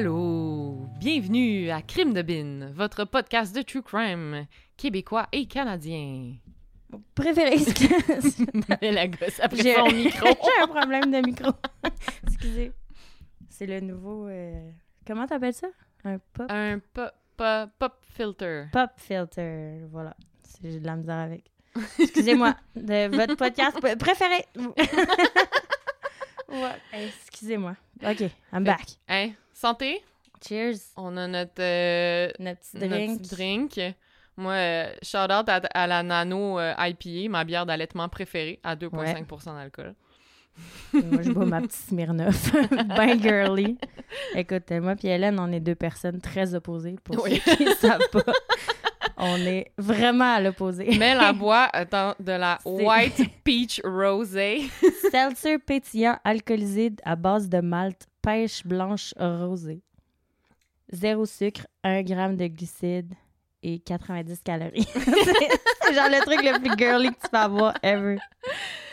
Allô! Bienvenue à Crime de Bin, votre podcast de true crime québécois et canadien. Préféré. Mais la gosse après J'ai son micro. J'ai un problème de micro. Excusez. C'est le nouveau. euh, Comment t'appelles ça? Un pop, Un pop, pop, pop filter. pop filter. Voilà. C'est- J'ai de la misère avec. Excusez-moi. De votre podcast p- préféré. ouais. Excusez-moi. OK. I'm back. Hein? Santé? Cheers. On a notre, euh, Notre petit notre drink. petit drink. Moi, euh, shout out à, à la Nano euh, IPA, ma bière d'allaitement préférée, à 2,5% d'alcool. Moi, je bois ma petite Smirnoff. ben girly. Écoute, moi puis Hélène, on est deux personnes très opposées. Pour Oui. ceux qui ne savent pas, on est vraiment à l'opposé. Mais la bois étant de la White Peach Rosé. Seltzer pétillant alcoolisé à base de malt, pêche blanche rosée. Zéro sucre, 1 gramme de glucides et 90 calories. c'est genre le truc le plus girly que tu peux avoir ever.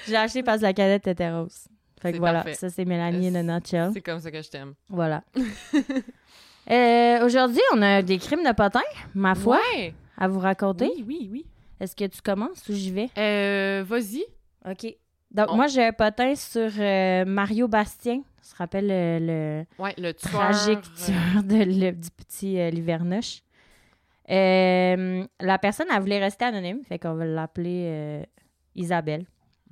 J'ai acheté parce que la canette était rose. Fait que voilà, parfait. ça c'est Mélanie a nutshell. C'est comme ça que je t'aime. Voilà. Euh, Aujourd'hui, on a des crimes de potins, ma foi, Ouais! À vous raconter. Oui, oui, oui. Est-ce que tu commences ou j'y vais? Euh, vas-y. OK. Donc, On- moi, j'ai un potin sur euh, Mario Bastien. Ça se rappelle le, le Ouais, le tueur, tragique euh, tueur de, le- du petit euh, Livernoche. Euh, la personne, elle voulait rester anonyme, fait qu'on va l'appeler euh, Isabelle.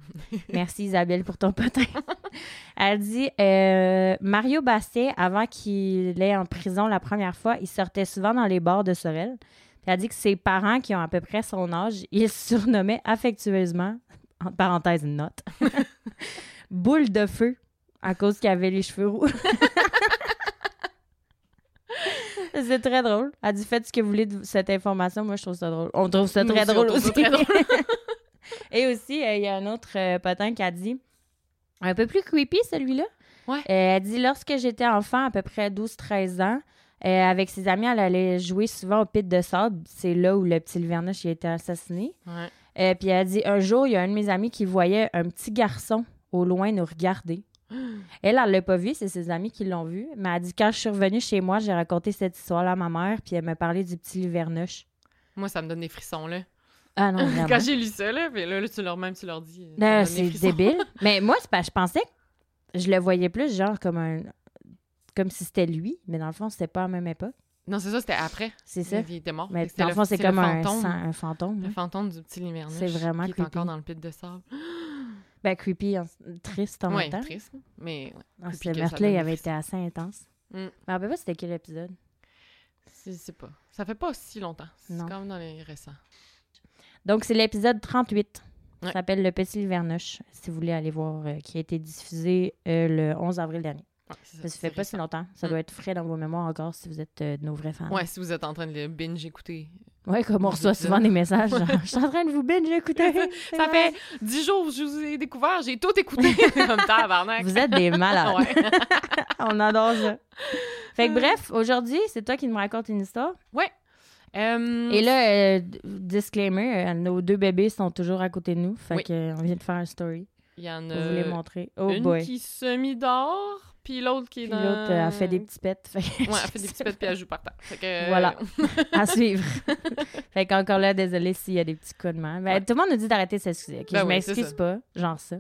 Merci Isabelle pour ton potin. Elle dit euh, Mario Bastien, avant qu'il ait en prison la première fois, il sortait souvent dans les bars de Sorel. Elle dit que ses parents, qui ont à peu près son âge, ils surnommaient affectueusement, en parenthèse une note, boule de feu, à cause qu'il avait les cheveux roux. C'est très drôle. Elle dit faites ce que vous voulez de cette information. Moi, je trouve ça drôle. On trouve ça très aussi, drôle aussi. très drôle. Et aussi, euh, il y a un autre euh, potin qui a dit un peu plus creepy, celui-là. Ouais. Euh, elle dit lorsque j'étais enfant, à peu près 12-13 ans, euh, avec ses amis, elle allait jouer souvent au pit de sable. C'est là où le petit Livernoche il a été assassiné. Ouais. Euh, puis elle dit un jour, il y a un de mes amis qui voyait un petit garçon au loin nous regarder. Elle, elle l'a pas vu, c'est ses amis qui l'ont vu. Mais elle dit quand je suis revenue chez moi, j'ai raconté cette histoire-là à ma mère, puis elle m'a parlé du petit Livernoche. Moi, ça me donne des frissons, là. Ah non. Quand j'ai lu ça, là, puis là, là, tu leur, même tu leur dis. euh, c'est débile. Mais moi, c'est pas, je pensais que je le voyais plus genre comme un comme si c'était lui, mais dans le fond, c'était pas à la même époque. Non, c'est ça, c'était après. C'est ça. Il était mort. Mais dans le fond, c'est comme un, fantôme. un fantôme. Le hein. fantôme du petit Livernoche. C'est vraiment Qui est encore dans le pit de sable. Ben, creepy, triste en Ouais, même temps. triste. Mais ouais. Ah, ce meurtre-là, il avait été assez intense. Mm. Je me rappelle pas c'était quel épisode. Je sais pas. Ça fait pas si longtemps. C'est quand même dans les récents. Donc, c'est l'épisode 38. Ça s'appelle Le Petit Livernoche, si vous voulez aller voir, euh, qui a été diffusé euh, le 11 avril dernier. Ouais, Ça, c'est fait pas si longtemps. Ça Mm. doit être frais dans vos mémoires encore si vous êtes euh, de nos vrais fans. Ouais, si vous êtes en train de le binge écouter. Ouais, comme on reçoit souvent des messages. genre, je suis en train de vous binge écouter. Ça fait dix jours que je vous ai découvert, j'ai tout écouté. Comme tabarnak. Vous êtes des malades. Ouais. On adore ça. Fait que bref, aujourd'hui, c'est toi qui me raconte une histoire. Euh, Et là, euh, disclaimer, euh, nos deux bébés sont toujours à côté de nous. Fait Oui. que, euh, on vient de faire un story il y en pour vous a montrer. Oh une boy. qui semi-dort, puis l'autre qui est Puis dans... l'autre euh, a fait des petits pets. Fait Ouais, elle fait des petits pets puis elle joue par terre. Fait que, Voilà. à suivre. fait qu'encore là, désolé s'il y a des petits coups de main. Ben, Ouais. Tout le monde nous dit d'arrêter de s'excuser. ok? Ben je oui, m'excuse pas. Genre ça.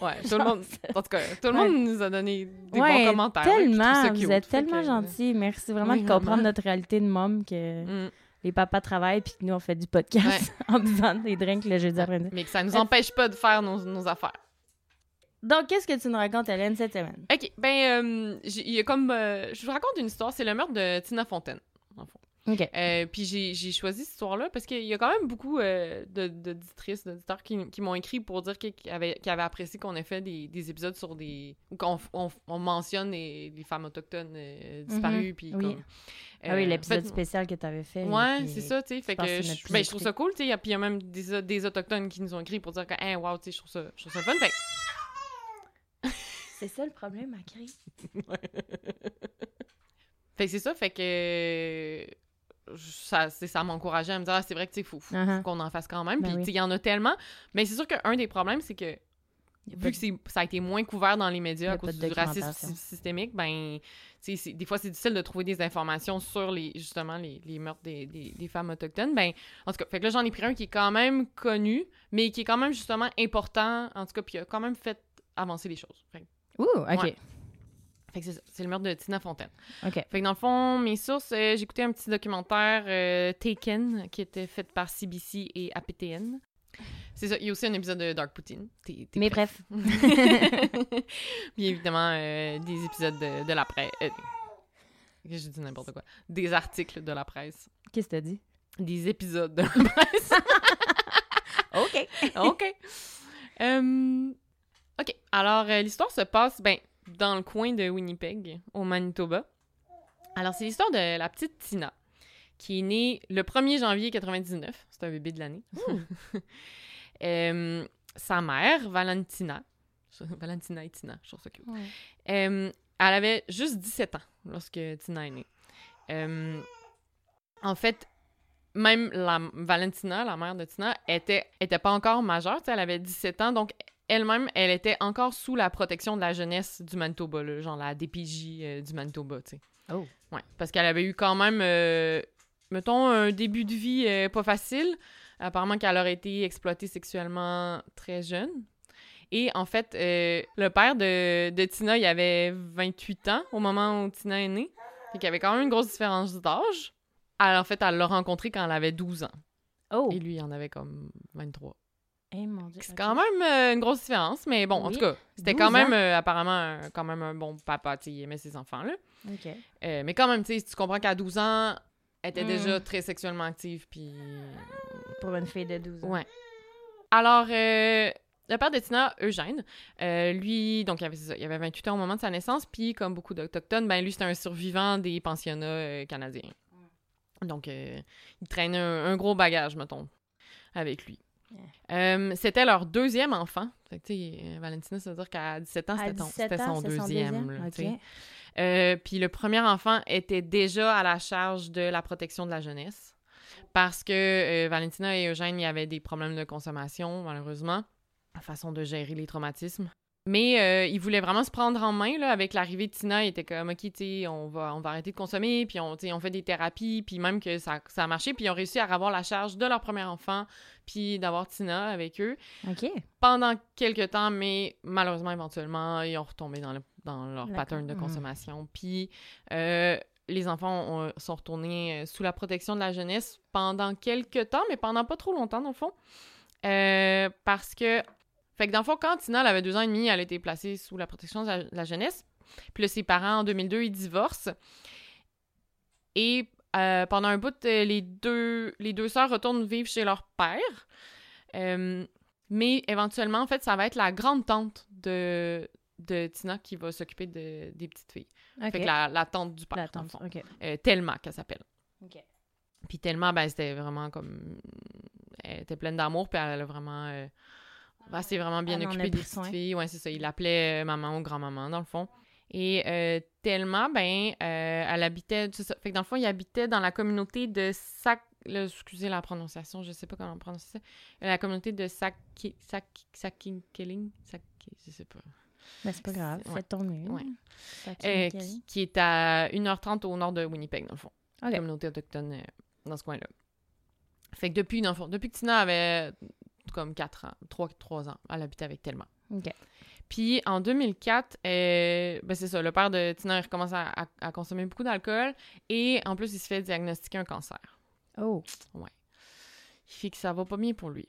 Ouais, tout le monde... En tout cas, tout le monde nous a donné des ouais, bons commentaires. tellement. Vous êtes tellement que- gentils. Merci vraiment Oui, de comprendre vraiment. notre réalité de mom que Mm. Les papas travaillent puis que nous, on fait du podcast en buvant des drinks le jeudi après-midi. Mais que ça nous empêche pas de faire nos, nos affaires. Donc, qu'est-ce que tu nous racontes, Hélène, cette semaine? OK, ben, euh, il y a comme... euh, je vous raconte une histoire, c'est le meurtre de Tina Fontaine, en fond. OK. Euh, puis j'ai choisi cette histoire-là parce qu'il y a quand même beaucoup euh, de d'auditrices, d'auditeurs qui, qui m'ont écrit pour dire qu'ils avaient, qu'ils avaient apprécié qu'on ait fait des, des épisodes sur des... ou qu'on on, on mentionne les, les femmes autochtones euh, disparues, puis Oui. comme... ah oui, euh, l'épisode en fait, spécial que tu avais fait. Ouais, c'est ça, tu sais. Fait que je, ben, je trouve ça cool, tu sais. Puis il y a même des, des Autochtones qui nous ont écrit pour dire que, hey, wow, tu sais, je trouve ça, je trouve ça fun. Fait C'est ça le problème, à. Fait que c'est ça, fait que ça, ça m'encourageait à me dire, ah, c'est vrai que faut, faut, Uh-huh. qu'on en fasse quand même. Ben oui. il y en a tellement. Mais c'est sûr qu'un des problèmes, c'est que vu que ça a été moins couvert dans les médias à cause du racisme systémique, ben, des fois, c'est difficile de trouver des informations sur les, justement, les, les meurtres des, des, des femmes autochtones. Ben, en tout cas, fait que là, j'en ai pris un qui est quand même connu, mais qui est quand même, justement, important, en tout cas, puis qui a quand même fait avancer les choses. Fait, Ouh, OK. Ouais. Fait que c'est le meurtre de Tina Fontaine. OK. Fait que dans le fond, mes sources, euh, j'ai écouté un petit documentaire euh, Taken qui était fait par CBC et APTN. C'est ça, il y a aussi un épisode de Dark Poutine. T'es- t'es Mais prêt? bref. Puis évidemment, euh, des épisodes de, de la presse. Euh, j'ai dit n'importe quoi. Des articles de la presse. Qu'est-ce que t'as dit? Des épisodes de la presse. OK. OK. OK. Alors, l'histoire se passe ben, dans le coin de Winnipeg, au Manitoba. Alors, c'est l'histoire de la petite Tina, qui est née le 1er janvier 99. C'est un bébé de l'année. Euh, sa mère, Valentina, Valentina et Tina, je trouve ça cute. Ouais. Euh, elle avait juste 17 ans lorsque Tina est née. Euh, en fait, même la Valentina, la mère de Tina, était, était pas encore majeure. Elle avait 17 ans, donc elle-même, elle était encore sous la protection de la jeunesse du Manitoba, là, genre la DPJ euh, du Manitoba. tu sais. Oh. Ouais, parce qu'elle avait eu quand même, euh, mettons, un début de vie euh, pas facile. Apparemment qu'elle aurait été exploitée sexuellement très jeune. Et en fait, le père de, de Tina, il avait 28 ans au moment où Tina est née. Fait qu'il y avait quand même une grosse différence d'âge. En fait, elle l'a rencontré quand elle avait 12 ans. Oh. Et lui, il en avait comme 23. Eh, mon Dieu. C'est quand même euh, une grosse différence, mais bon, en tout cas, c'était 12 quand même euh, apparemment un- quand même un bon papa, tu il aimait ses enfants-là. OK. Euh, mais quand même, tu sais, tu comprends qu'à 12 ans, elle était Mm. déjà très sexuellement active, puis... Pour une fille de 12 ans. Ouais. Alors, le père de Tina, Eugène, lui, donc il avait, ça, il avait 28 ans au moment de sa naissance, puis comme beaucoup d'Autochtones, ben lui, c'était un survivant des pensionnats canadiens. Donc, il traînait un, un gros bagage, mettons, avec lui. Euh, c'était leur deuxième enfant. Fait que, euh, Valentina, ça veut dire qu'à 17 ans, c'était, ton- 17 c'était ans, son deuxième. Euh, puis le premier enfant était déjà à la charge de la protection de la jeunesse parce que euh, Valentina et Eugène, il y avait des problèmes de consommation, malheureusement, la façon de gérer les traumatismes. Mais euh, ils voulaient vraiment se prendre en main là, avec l'arrivée de Tina. Ils étaient comme, OK, tu on va, on va arrêter de consommer, puis on, on fait des thérapies, puis même que ça, ça a marché, puis ils ont réussi à avoir la charge de leur premier enfant, puis d'avoir Tina avec eux OK. pendant quelques temps, mais malheureusement, éventuellement, ils ont retombé dans, le, dans leur pattern de Mhm. consommation. Puis euh, les enfants ont- sont retournés euh, sous la protection de la jeunesse pendant quelques temps, mais pendant pas trop longtemps, dans le fond. Euh, parce que, fait que dans le fond, quand Tina elle avait deux ans et demi, elle a été placée sous la protection de la, de la jeunesse. Puis là, ses parents, en 2002, ils divorcent. Et euh, pendant un bout, euh, les deux, les deux sœurs retournent vivre chez leur père. Euh, mais éventuellement, en fait, ça va être la grande tante de, de Tina qui va s'occuper de, des petites filles. Fait que la, la tante du père, La dans le tante. fond. Euh, Thelma, qu'elle s'appelle. Puis Thelma, ben, c'était vraiment comme... Elle était pleine d'amour, puis elle a vraiment... elle s'est vraiment bien occupée des petites soin. filles. Ouais, c'est ça. Il l'appelait euh, maman ou grand-maman, dans le fond. Et euh, Thelma, ben, euh, elle habitait... c'est ça. Fait que dans le fond, il habitait dans la communauté de Sac... là, excusez la prononciation, je sais pas comment prononcer ça. La communauté de Sac... Sac... Sakinkeling? Sac... Je sais pas. Mais c'est pas grave. Ouais. Fais ton mieux. Ouais. Euh, qui, qui est à 1h30 au nord de Winnipeg, dans le fond. Ok. Communauté autochtone dans ce coin-là. Fait que depuis, dans le fond, depuis que Tina avait comme 4 ans, 3, 3 ans, elle habitait avec Thelma. OK. Puis en 2004, euh, ben c'est ça, le père de Tina il recommence à, à- à consommer beaucoup d'alcool et en plus, il se fait diagnostiquer un cancer. Oh. Il fait que ça va pas bien pour lui.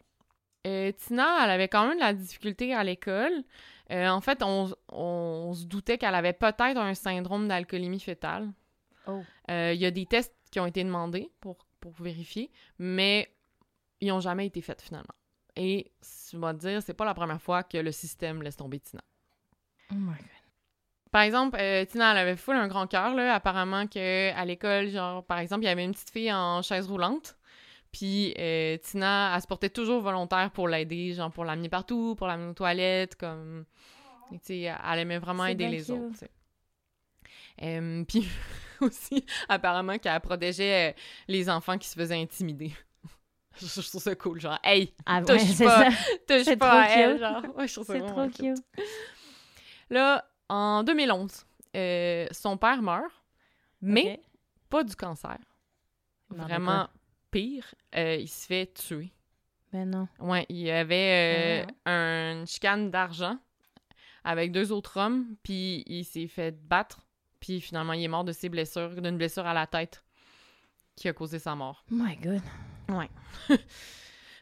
Euh, Tina, elle avait quand même de la difficulté à l'école. Euh, en fait, on, on se doutait qu'elle avait peut-être un syndrome d'alcoolémie fétale. Oh. Il y a des tests qui ont été demandés pour, pour vérifier, mais ils n'ont jamais été faits finalement. Et je vais te dire, c'est pas la première fois que le système laisse tomber Tina. Oh my God. Par exemple, euh, Tina, elle avait full un grand cœur, là. Apparemment que à l'école, genre, par exemple, il y avait une petite fille en chaise roulante. Puis euh, Tina, elle se portait toujours volontaire pour l'aider, genre pour l'amener partout, pour l'amener aux toilettes, comme... Tu sais, elle aimait vraiment aider les cute. autres. Euh, puis aussi, apparemment qu'elle protégeait les enfants qui se faisaient intimider. je, trouve ça cool, genre, hey, Ah, Touche ouais, pas. touche pas à elle, genre. Ouais, je trouve ça C'est trop cute. Là, en 2011, euh, son père meurt, mais pas du cancer. Vraiment pire, euh, il se fait tuer. Ben non. Ouais, il y avait euh, Ah un chicane d'argent avec deux autres hommes, puis il s'est fait battre, puis finalement il est mort de ses blessures, d'une blessure à la tête qui a causé sa mort. Oh my God.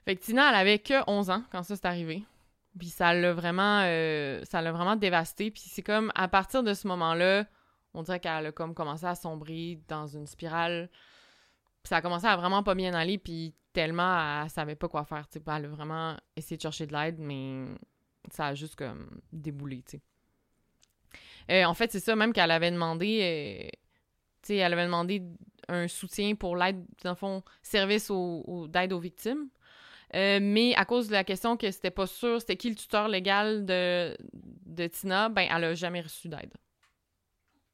Fait que Tina, elle avait que 11 ans quand ça s'est arrivé. Puis ça l'a vraiment, euh, vraiment dévasté. Puis c'est comme, à partir de ce moment-là, on dirait qu'elle a comme commencé à sombrer dans une spirale. Puis ça a commencé à vraiment pas bien aller, puis tellement, elle savait pas quoi faire. Elle a vraiment essayé de chercher de l'aide, mais ça a juste comme déboulé. Euh, en fait, c'est ça, même qu'elle avait demandé, euh, sais, elle avait demandé un soutien pour l'aide, dans le fond, service au- au- d'aide aux victimes. Euh, mais à cause de la question que c'était pas sûr, c'était qui le tuteur légal de, de Tina, ben elle a jamais reçu d'aide.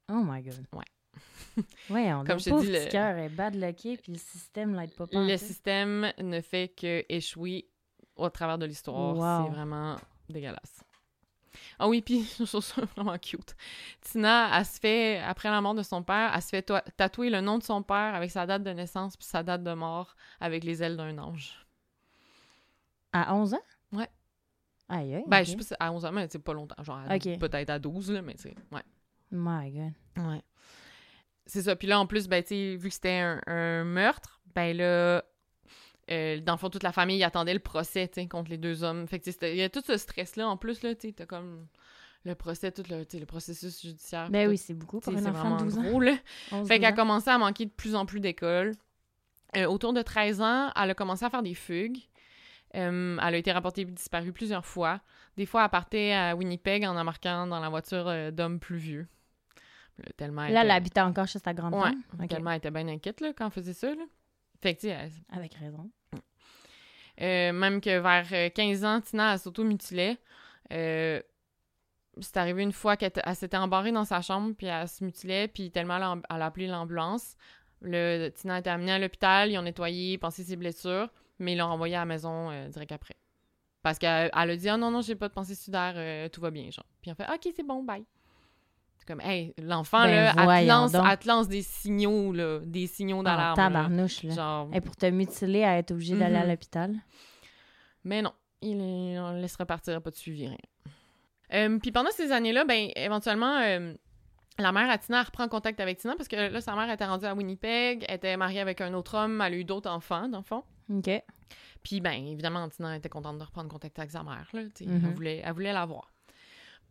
Oh my God. Ouais. Voyons, Comme Comme je pauvre dis, petit le- cœur est bad lucké, puis le système l'aide pas. Le système ne fait que échouer au travers de l'histoire. Wow. C'est vraiment dégueulasse. Ah oui, puis je trouve ça vraiment cute. Tina, elle se fait, après la mort de son père, elle se fait tatouer le nom de son père avec sa date de naissance puis sa date de mort avec les ailes d'un ange. À 11 ans? Ouais. Aïe, aïe. Ben, je sais pas si à 11 ans, mais c'est pas longtemps. Genre, peut-être à 12, là, mais tu sais, ouais. My God. Ouais. C'est ça. Puis là, en plus, ben, tu sais, vu que c'était un, un meurtre, ben là, euh, dans le fond, toute la famille attendait le procès, tu sais, contre les deux hommes. Fait que, il y a tout ce stress-là, en plus, là, tu sais, t'as comme le procès, tout le, processus judiciaire. Ben oui, c'est beaucoup pour un enfant de vraiment 12 ans. gros, là. 11, Fait 12 qu'elle a commencé à manquer de plus en plus d'école. Euh, autour de 13 ans, elle a commencé à faire des fugues. Euh, elle a été rapportée disparue plusieurs fois. Des fois, elle partait à Winnipeg en embarquant dans la voiture d'hommes plus vieux. Là, tellement elle Là, elle était- habitait encore chez sa Ouais. Ok. tellement elle était bien inquiète là, quand elle faisait ça. Là. Fait que, elle- Avec raison. Euh, même que vers euh, 15 ans, Tina, s'auto-mutilait. Euh, c'est arrivé une fois qu'elle s'était embarrée dans sa chambre, puis elle se mutilait, puis tellement elle a, appelé l'ambulance. Le, Tina a été amenée à l'hôpital, ils ont nettoyé, pensé ses blessures, mais ils l'ont renvoyée à la maison euh, direct après. Parce qu'elle elle a dit « Ah non, non, j'ai pas de pensée sudaire, euh, tout va bien, genre. » Puis on fait « Ok, c'est bon, bye. » comme « Hey, l'enfant, Ben, là, elle te, lance, donc. elle te lance des signaux, là, des signaux Ah, d'alarme. là. tabarnouche, là. Genre, Et pour te mutiler, à être obligé d'aller à Mhm. l'hôpital. Mais non, il est- on le laisserait partir, pas de suivi, rien. Euh, Puis pendant ces années-là, ben, éventuellement, euh, la mère à Tina elle reprend contact avec Tina parce que là, sa mère était rendue à Winnipeg, elle était mariée avec un autre homme, elle a eu d'autres enfants, dans le fond. OK. Puis, ben, évidemment, Tina était contente de reprendre contact avec sa mère, là, sais, Mhm. elle, voulait, elle voulait la voir.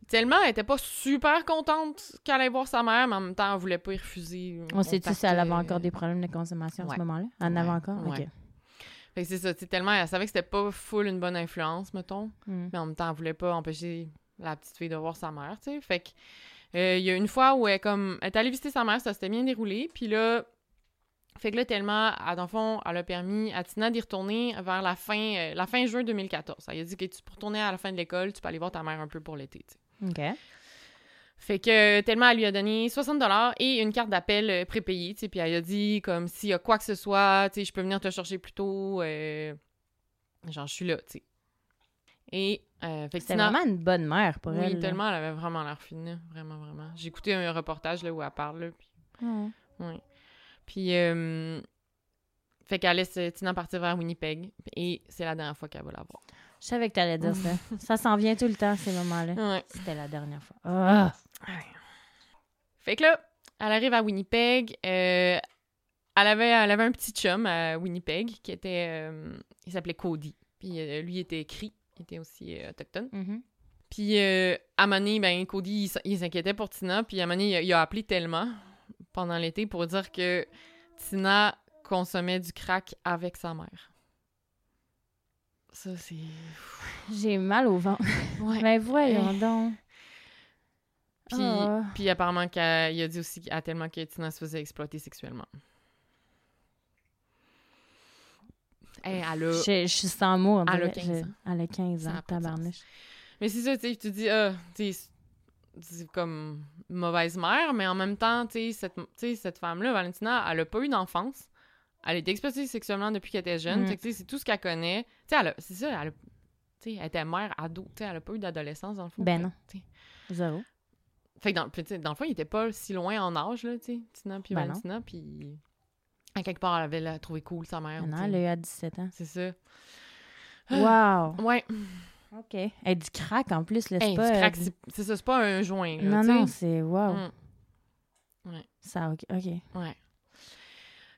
Tellement, elle était pas super contente qu'elle allait voir sa mère, mais en même temps, elle voulait pas y refuser. On sait-tu si elle avait encore euh, des problèmes de consommation à ce moment-là? Elle en avait Ouais, encore? OK. ouais. Fait que c'est ça, tellement, elle savait que c'était pas full une bonne influence, mettons. Mm. Mais en même temps, elle voulait pas empêcher la petite fille de voir sa mère, tu sais. Fait que, euh, il y a une fois où elle, comme, elle est allée visiter sa mère, ça s'était bien déroulé. Puis là, fait que là, tellement, à- dans le fond, elle a permis à Tina d'y retourner vers la fin, euh, la fin juin 2014. Elle a dit que tu peux retourner à la fin de l'école, tu peux aller voir ta mère un peu pour l'été, tu sais. OK. Fait que tellement elle lui a donné 60 dollars et une carte d'appel euh, prépayée, tu sais, puis elle a dit comme s'il y a quoi que ce soit, tu sais, je peux venir te chercher plus tôt, euh, genre je suis là, tu sais. Et euh, fait C'était vraiment une bonne mère pour oui, elle. là. tellement elle avait vraiment l'air fine, vraiment vraiment. J'ai écouté un reportage là où elle parle là, puis Ouais. oui. Puis euh, fait qu'elle laisse Tina partir vers Winnipeg et c'est la dernière fois qu'elle va la voir. Je savais que t'allais dire ça. ça s'en vient tout le temps, ces moments-là. Ouais. C'était la dernière fois. Ah! Fait que là, elle arrive à Winnipeg. euh, elle, avait, elle avait un petit chum à Winnipeg qui était. euh, il s'appelait Cody. Puis euh, lui il était écrit. Il était aussi autochtone. Mhm. Puis, à un moment donné, ben, Cody, il s'inquiétait pour Tina. Puis, à un moment donné, il a, il a appelé tellement pendant l'été pour dire que Tina consommait du crack avec sa mère. Ça, c'est... J'ai mal au ventre. Ouais. Mais voyons donc. Puis, Ah. puis apparemment, il a dit aussi à tellement que Tina se faisait exploiter sexuellement. Hey, elle a... Je, je suis sans mots. Elle a dirait. 15 Je- ans. Elle a 15 Ça ans, tabarnouche. Mais c'est ça, tu tu dis, ah, tu comme mauvaise mère, mais en même temps, tu sais, cette, cette femme-là, Valentina, elle a pas eu d'enfance. Elle a été exploitée sexuellement depuis qu'elle était jeune. Mm. C'est tout ce qu'elle connaît. Sais, c'est ça, elle a- elle était mère, ado. Tu sais, elle a pas eu d'adolescence, dans le fond. Ben non. Zéro. Fait que dans, le fond, il était pas si loin en âge, là, tu sais, Tina puis Ben. Valentina, puis à quelque part, elle avait la trouvé cool, sa mère. Non, elle a eu à 17 ans. C'est ça. Wow. Ouais. OK. Elle du crack en plus. C'est Hey, pas. du crack, c'est ça, c'est pas un joint, là, Non, non, c'est. Wow. Mm. Ça, OK. OK. Ouais.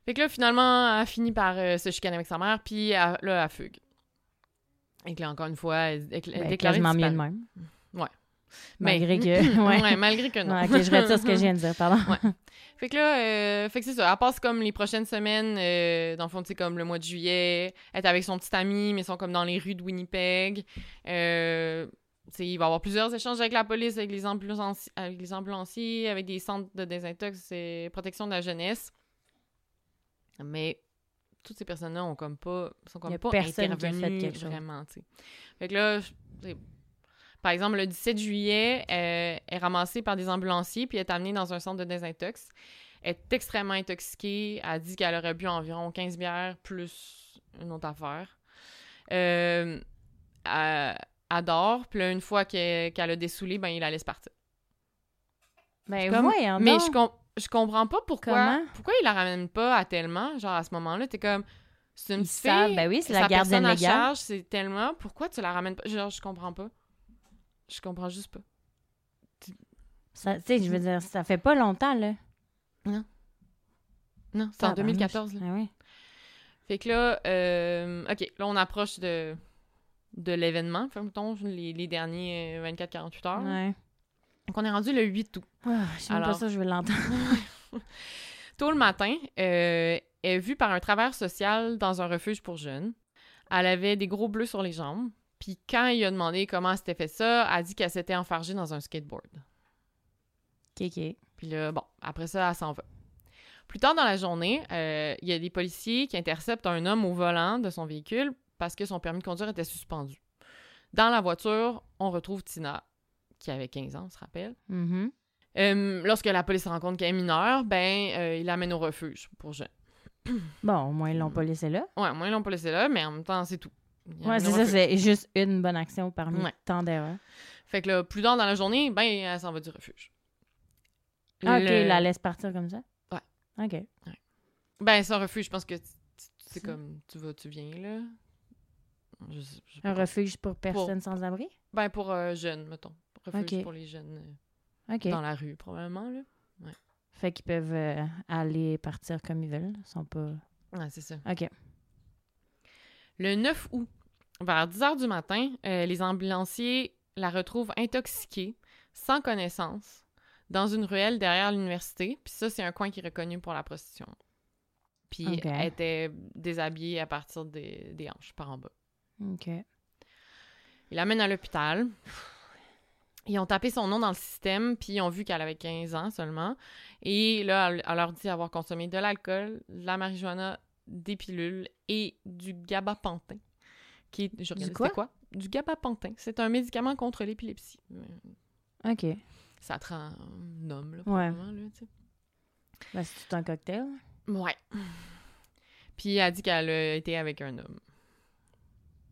Fait que là, finalement, elle finit par euh, se chicaner avec sa mère, puis elle- là, elle fugue. Et que là, encore une fois, Ben, mieux de même. Ouais. Malgré Mais- que. ouais. Ouais. malgré que non. Ouais, ok, je retire ce que je viens de dire, pardon. Fait que là, euh, fait que c'est ça. Elle passe comme les prochaines semaines, euh, dans le fond, c'est comme le mois de juillet. Est avec son petit ami, mais ils sont comme dans les rues de Winnipeg. Euh, tu sais, il va y avoir plusieurs échanges avec la police, avec les, ambulanciers, avec les ambulanciers, avec des centres de désintox et protection de la jeunesse. Mais toutes ces personnes-là ont comme pas, sont Y comme a pas personne qui a fait intervenues quelque chose. vraiment, tu sais. Fait que là, par exemple, le 17 juillet, euh, elle est ramassée par des ambulanciers puis elle est amenée dans un centre de désintox. Elle est extrêmement intoxiquée. Elle dit qu'elle aurait bu environ 15 bières plus une autre affaire. Euh, elle, elle dort, puis là, une fois qu'elle a dessoulé, ben, il la laisse partir. Ben, Comme- voyons Mais je, com- je comprends pas pourquoi. Comment? Pourquoi il la ramène pas à tellement, genre à ce moment-là, t'es comme. C'est une Ils petite savent, fille, ben oui, c'est la gardienne légale. charge, c'est tellement. Pourquoi tu la ramènes pas? Genre, je comprends pas. Je comprends juste pas. Tu sais, je veux dire, ça fait pas longtemps, là. Non, c'est en Tabarnouche. 2014. là. Ah oui. Fait que là, euh, OK, là, on approche de, de l'événement, les, les derniers euh, 24-48 heures. Ouais. Donc, on est rendu le 8 août. Ah, je sais même pas Alors- ça, je veux l'entendre. Tôt le matin, euh, elle est vue par un travailleur social dans un refuge pour jeunes. Elle avait des gros bleus sur les jambes. Puis quand il a demandé comment elle s'était fait ça, elle a dit qu'elle s'était enfargée dans un skateboard. Puis là, bon, après ça, elle s'en va. Plus tard dans la journée, euh, il y a des policiers qui interceptent un homme au volant de son véhicule parce que son permis de conduire était suspendu. Dans la voiture, on retrouve Tina, qui avait 15 ans, on se rappelle. Mhm. Euh, lorsque la police se rend compte qu'elle est mineure, ben, euh, il l'amène au refuge pour jeunes. Bon, au moins, ils l'ont pas laissé là. Ouais, moi, ils l'ont pas laissé là, mais en même temps, c'est tout. Ouais, c'est au ça, c'est juste une bonne action parmi Ouais. tant d'erreurs. Fait que là, plus tard dans la journée, ben, elle s'en va du refuge. Ah, OK, Le- la laisse partir comme ça? Ouais. OK. Ben, c'est un refuge, je pense que c'est comme, tu vas, tu viens, là. Je je Un refuge pour personnes sans abri? Ben, pour euh, jeunes, mettons. Refuge pour les jeunes euh, dans la rue, probablement, là. Fait qu'ils peuvent euh, aller partir comme ils veulent. Ils sont pas... Ouais, c'est ça. OK. Le 9 août, vers 10 h du matin, euh, les ambulanciers la retrouvent intoxiquée, sans connaissance, dans une ruelle derrière l'université. Puis ça, c'est un coin qui est reconnu pour la prostitution. Puis elle était déshabillée à partir des, des hanches, par en bas. OK. Ils l'amènent à l'hôpital. Ils ont tapé son nom dans le système, puis ils ont vu qu'elle avait 15 ans seulement. Et là, elle, elle leur dit avoir consommé de l'alcool, de la marijuana, des pilules et du gabapentin. Qui est, je quoi? Du gabapentin. C'est un médicament contre l'épilepsie. Euh, OK. Ça te rend un homme, là, Ouais. probablement, là, tu sais. Ben, c'est tout un cocktail. Ouais. Puis elle a dit qu'elle a été avec un homme.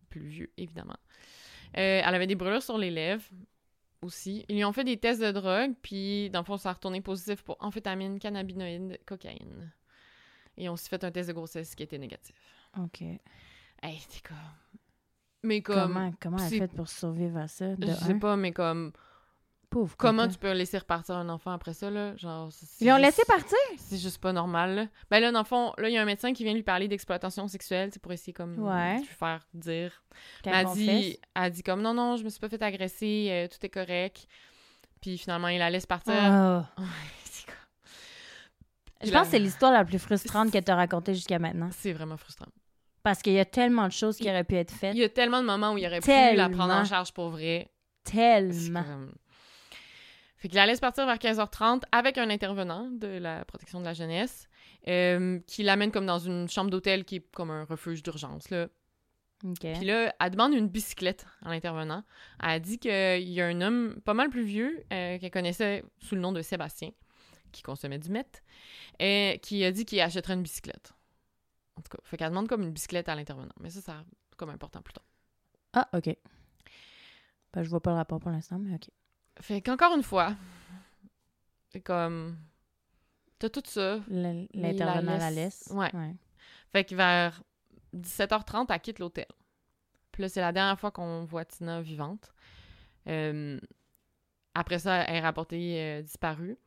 Plus vieux, évidemment. Euh, elle avait des brûlures sur les lèvres aussi. Ils lui ont fait des tests de drogue, puis dans le fond, ça a retourné positif pour amphétamine, cannabinoïdes, cocaïne. Et ils ont aussi fait un test de grossesse qui était négatif. OK. Hey, t'es comme... Mais comme... comment comment elle a fait pour survivre à ça? De Je sais un? pas, mais comme... Pauvre. Comment tu peux laisser repartir un enfant après ça, là? Genre, Ils l'ont laissé partir? C'est juste pas normal, là. Ben là, dans le fond, là, il y a un médecin qui vient lui parler d'exploitation sexuelle, c'est pour essayer, comme, Ouais. de lui faire dire. Mais elle dit, elle dit comme, non, non, je me suis pas fait agresser, euh, tout est correct. Puis finalement, il la laisse partir. Quoi? Je pense que c'est l'histoire la plus frustrante que tu as racontée jusqu'à maintenant. C'est vraiment frustrant. Parce qu'il y a tellement de choses qui auraient pu être Il faites. y a tellement de moments où il aurait pu la prendre en charge pour vrai. Tellement. comme- Fait qu'il la laisse partir vers 15h30 avec un intervenant de la protection de la jeunesse euh, qui l'amène comme dans une chambre d'hôtel qui est comme un refuge d'urgence. Là. Puis là, elle demande une bicyclette à l'intervenant. Elle dit qu'il y a un homme pas mal plus vieux euh, qu'elle connaissait sous le nom de Sébastien, qui consommait du meth, et qui a dit qu'il achèterait une bicyclette. En tout cas, fait qu'elle demande comme une bicyclette à l'intervenant. Mais ça, ça comme important plus tard. Ah, OK. Ben, je vois pas le rapport pour l'instant, mais OK. Fait qu'encore une fois, c'est comme. T'as tout ça. L'intervenant la laisse- ouais. ouais. Fait que vers 17h30, elle quitte l'hôtel. Puis là, c'est la dernière fois qu'on voit Tina vivante. Euh, après ça, elle est rapportée euh, disparue.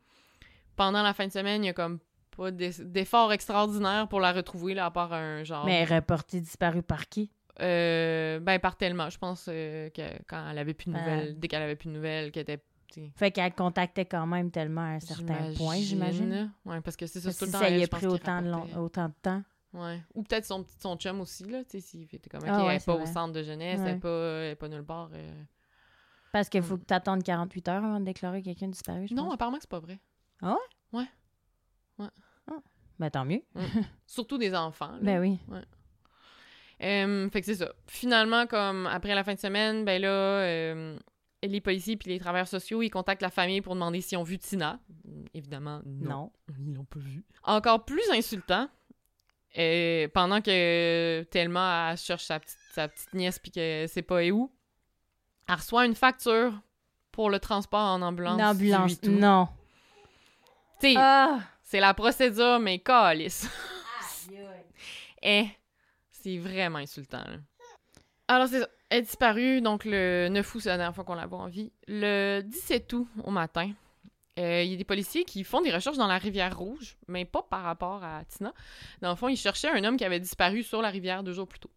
Pendant la fin de semaine, il y a comme pas d'es- d'effort extraordinaire pour la retrouver, là, à part un genre. Mais elle est reportée disparue par qui? Euh, ben, par tellement. Je pense euh, que quand elle avait plus de Ah. nouvelles, dès qu'elle avait plus de nouvelles, qu'elle était. Fait qu'elle contactait quand même tellement à un certain point, j'imagine. Ouais, parce que c'est ça, tout si ça y a pris autant de, autant de temps. Ouais. Ou peut-être son, son chum aussi, là, tu sais, s'il était comme, OK, Ah ouais, elle est c'est pas vrai. au centre de jeunesse, elle, Ouais. est pas, elle est pas nulle part. euh. Parce qu'il faut que tu attendes 48 heures avant de déclarer quelqu'un disparu, je Non, pense. apparemment que c'est pas vrai. Ben, tant mieux. Surtout des enfants. là. Ben oui. Euh, fait que c'est ça. Finalement, comme après la fin de semaine, ben là, euh, les policiers puis les travailleurs sociaux, ils contactent la famille pour demander s'ils ont vu Tina. Évidemment, non. Non. Ils l'ont pas vu. Encore plus insultant, euh, pendant que Thelma elle cherche sa petite, sa petite nièce puis que c'est pas où, elle reçoit une facture pour le transport en ambulance. Une ambulance. Non. Tu sais, Ah! c'est la procédure, mais calice. Eh, c'est vraiment insultant. là. Alors, c'est ça. Elle est disparue, donc le 9 août, c'est la dernière fois qu'on la voit en vie. Le 17 août, au matin, euh, il y a des policiers qui font des recherches dans la rivière Rouge, mais pas par rapport à Tina. Dans le fond, ils cherchaient un homme qui avait disparu sur la rivière deux jours plus tôt.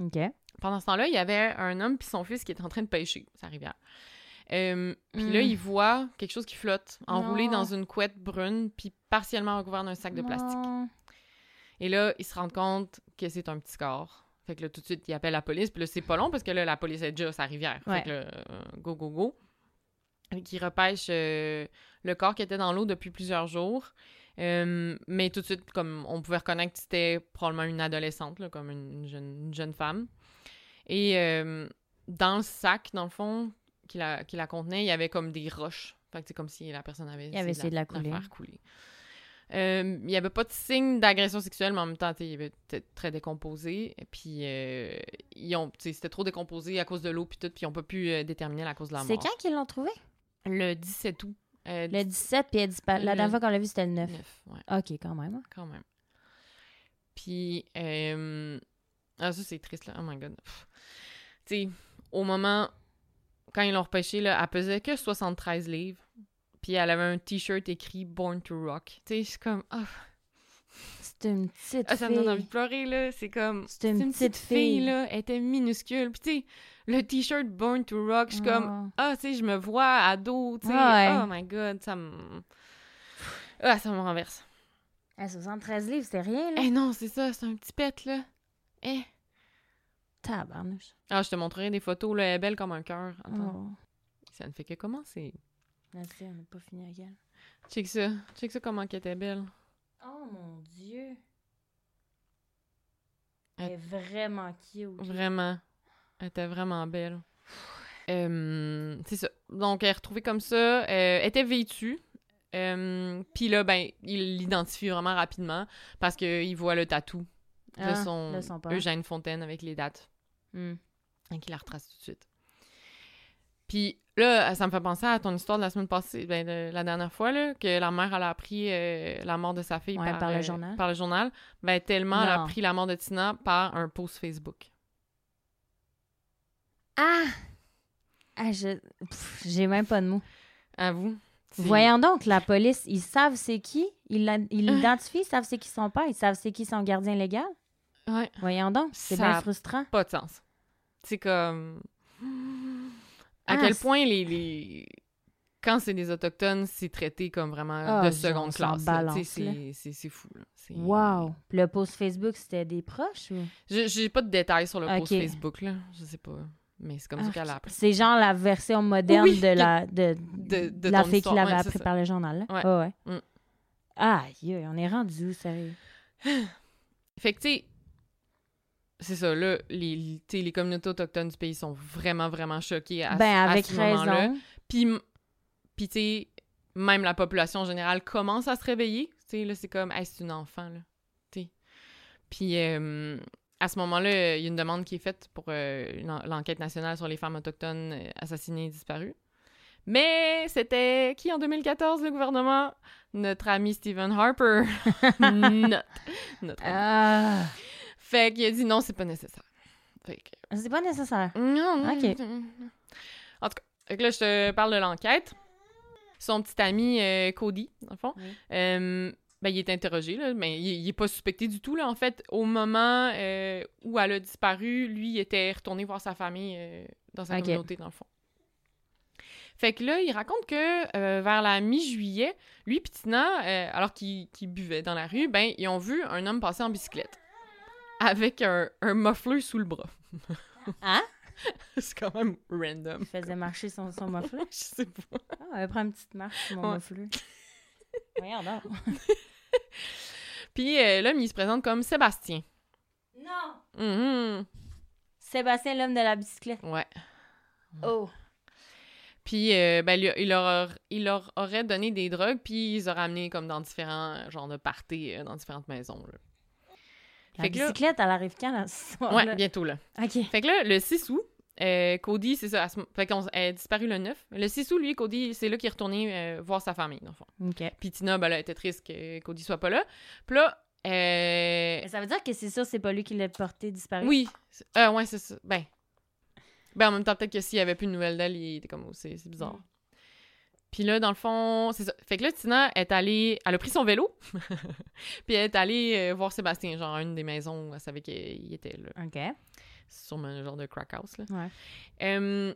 OK. Pendant ce temps-là, il y avait un homme puis son fils qui étaient en train de pêcher sa rivière. Euh, puis là, Mm. il voit quelque chose qui flotte, enroulé Non. dans une couette brune, puis partiellement recouvert d'un sac de plastique. Non. Et là, ils se rendent compte que c'est un petit corps. Fait que là, tout de suite, ils appellent la police. Puis là, c'est pas long parce que là, la police est déjà à sa rivière. Ouais. Fait que là, euh, go, go, go. Fait qu'ils repêchent euh, le corps qui était dans l'eau depuis plusieurs jours. Euh, mais tout de suite, comme on pouvait reconnaître que c'était probablement une adolescente, là, comme une jeune, une jeune femme. Et dans le sac, dans le fond, qui la, qui la contenait, il y avait comme des roches. Fait que c'est comme si la personne avait Il avait essayé de la couler. faire couler. Euh, il n'y avait pas de signe d'agression sexuelle, mais en même temps, il peut-être très décomposé. Puis, euh, ils ont, c'était trop décomposé à cause de l'eau, puis tout, puis ils n'ont pas pu euh, déterminer la cause de la C'est mort. quand qu'ils l'ont trouvé? Le 17 août. Euh, Le 17, puis elle disparaît. La Le- dernière fois qu'on l'a vu, c'était le 9. 9, ouais, OK, quand même. hein. quand même. Puis, euh, ah, ça, c'est triste, là. Oh my god. Tu sais, au moment, quand ils l'ont repêché, là, elle pesait que 73 livres. Puis elle avait un t-shirt écrit Born to Rock. Tu sais, c'est comme. ah, C'est une petite Ah, ça me fille. donne envie de pleurer, là. C'est comme. C'est une petite fille. là. Elle était minuscule. Puis, tu sais, le t-shirt Born to Rock, je suis comme. Ah. Ah, tu sais, je me vois ado, tu sais. Ouais. Oh my god, ça me. Ah, ça me renverse. Ah, 73 livres, c'est rien, là. Eh non, c'est ça, c'est un petit pet, là. Eh. Tabarnouche. Ah, je te montrerai des photos, là. Elle est belle comme un cœur. Attends. Oh. Ça ne fait que commencer. Merci, on n'a pas fini avec elle. Check ça. Check ça comment qu'elle était belle. Oh mon Dieu. Elle- Elle est vraiment cute. Vraiment. Elle était vraiment belle. Euh, c'est ça. Donc, elle est retrouvée comme ça. Elle était vêtue. Euh, Puis là, ben, il l'identifie vraiment rapidement parce qu'il voit le tatou de Ah, son, de son père. Eugène Fontaine avec les dates. Hmm. Et qu'il la retrace tout de suite. Puis là, ça me fait penser à ton histoire de la semaine passée, ben, de la dernière fois, là, que la mère, elle a appris euh, la mort de sa fille Ouais, par, par le euh, journal. Par le journal. Ben, tellement elle a appris la mort de Tina par un post Facebook. Ah! Ah, je... J'ai même pas de mots. À vous. Voyons donc, la police, ils savent c'est qui? Ils Ah. l'identifient, ils savent c'est qui son père, ils savent c'est qui son gardien légal? Ouais, Voyons donc, c'est bien frustrant. pas de sens. C'est comme. À Ah, quel point les. les- Quand c'est des Autochtones, c'est traité comme vraiment Ah, de seconde classe. C'est fou. là. Wow. Le post Facebook, c'était des proches ou? Je- J'ai pas de détails sur le post Ok. Facebook, là. Je sais pas. Mais c'est comme ça Ah, qu'elle a appris. C'est genre la version moderne Oui, de la, de, de- de la fille qui l'avait appris par le journal. Là. Ouais. Ouais, ouais. Mm. Aïe, on est rendu sérieux? Fait que, tu sais, c'est ça, là, les, les communautés autochtones du pays sont vraiment, vraiment choquées à, ben, à avec ce moment-là. raison. Puis, puis tu sais, même la population générale commence à se réveiller. Tu sais, là, c'est comme, hey, c'est une enfant, là. Tu sais. Puis, euh, à ce moment-là, il y a une demande qui est faite pour euh, l'enquête nationale sur les femmes autochtones euh, assassinées et disparues. Mais c'était qui en 2014, le gouvernement? Notre ami Stephen Harper. notre ami. Ah, Fait qu'il a dit non, c'est pas nécessaire. Fait que... c'est pas nécessaire. Non, non, Ok. En tout cas, fait que là, je te parle de l'enquête. Son petit ami euh, Cody, dans le fond, Oui. euh, ben, il est interrogé, là, mais il, il est pas suspecté du tout. Là. En fait, au moment euh, où elle a disparu, lui, il était retourné voir sa famille dans sa communauté, dans le fond. Fait que là, il raconte que euh, vers la mi-juillet, lui et Tina, euh, alors qu'ils qu'ils buvaient dans la rue, ben, ils ont vu un homme passer en bicyclette avec un, un muffler sous le bras. Hein? C'est quand même random. Il faisait marcher son, son muffler. Je sais pas. Ah, elle prend une petite marche sur mon Ouais. muffler. Voyons donc. Puis euh, l'homme, il se présente comme Sébastien. Non! Mhm. Sébastien, l'homme de la bicyclette. Ouais. Oh! Puis euh, ben, lui- il, leur, il leur aurait donné des drogues, puis ils auraient amené comme dans différents euh, genres de parties, euh, dans différentes maisons. là. La Fait là- bicyclette, elle arrive quand, soir Ouais, bientôt là. OK. Fait que là, le 6 août, euh, Cody, c'est ça, fait qu'on elle a disparu le 9. Le 6 août, lui, Cody, c'est là qu'il est retourné euh, voir sa famille, dans le fond. OK. Puis Tina, ben là, elle était triste que Cody soit pas là. Puis là, euh, ça veut dire que c'est sûr, c'est pas lui qui l'a porté disparu? Oui. Euh, ouais, c'est ça. Ben. Ben, en même temps, peut-être que s'il y avait plus de nouvelles d'elle, il était comme, oh, c'est c'est bizarre. Mm. Puis là, dans le fond, c'est ça. Fait que là, Tina est allée. Elle a pris son vélo. puis elle est allée euh, voir Sébastien, genre, à une des maisons où elle savait qu'il était là. OK. C'est sûrement un genre de crack house, là. Ouais. Euh,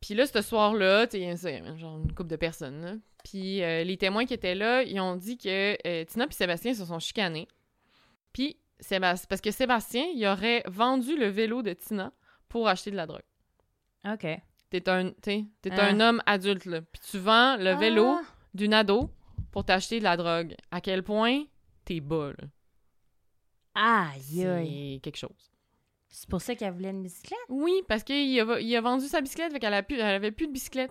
puis là, ce soir-là, tu sais, genre une couple de personnes, là. Puis euh, les témoins qui étaient là, ils ont dit que euh, Tina et Sébastien se sont chicanés. Puis, Sébastien, parce que Sébastien, il aurait vendu le vélo de Tina pour acheter de la drogue. OK. T'es un, t'sais, t'es Ah. un homme adulte, là. Puis tu vends le vélo Ah! d'une ado pour t'acheter de la drogue. À quel point t'es bas, là. Aïe, aïe. C'est quelque chose. C'est pour ça qu'elle voulait une bicyclette? Oui, parce qu'il a, il a vendu sa bicyclette, fait qu'elle a plus, elle avait plus de bicyclette.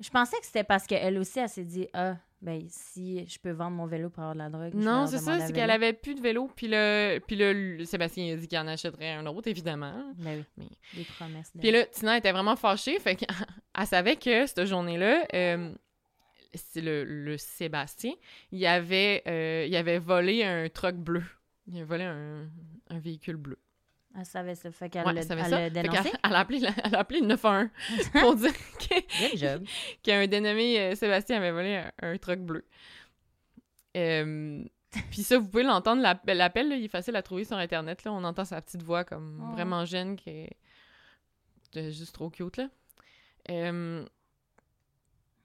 Je pensais que c'était parce qu'elle aussi, elle s'est dit, ah, ben, si je peux vendre mon vélo pour avoir de la drogue. Non, c'est ça, c'est qu'elle avait plus de vélo. Puis le, puis le, le- Sébastien a dit qu'il en achèterait un autre, évidemment. Ben oui. Mais- Des promesses. de- Puis là, Tina était vraiment fâchée, fait qu'elle elle savait que cette journée-là, euh, c'est le, le Sébastien, il avait, euh, il avait volé un truck bleu. Il avait volé un, un véhicule bleu. Elle savait ça. Fait qu'elle Ouais, l'a elle dénoncé. qu'elle- elle, a appelé, elle a appelé le 911 pour dire que- Good job. qu'un dénommé euh, Sébastien avait volé un, un truck bleu. Euh, puis ça, vous pouvez l'entendre, l'app- l'appel, là, il est facile à trouver sur Internet. Là. On entend sa petite voix comme Oh. vraiment jeune, qui est de- juste trop cute. Là. Euh,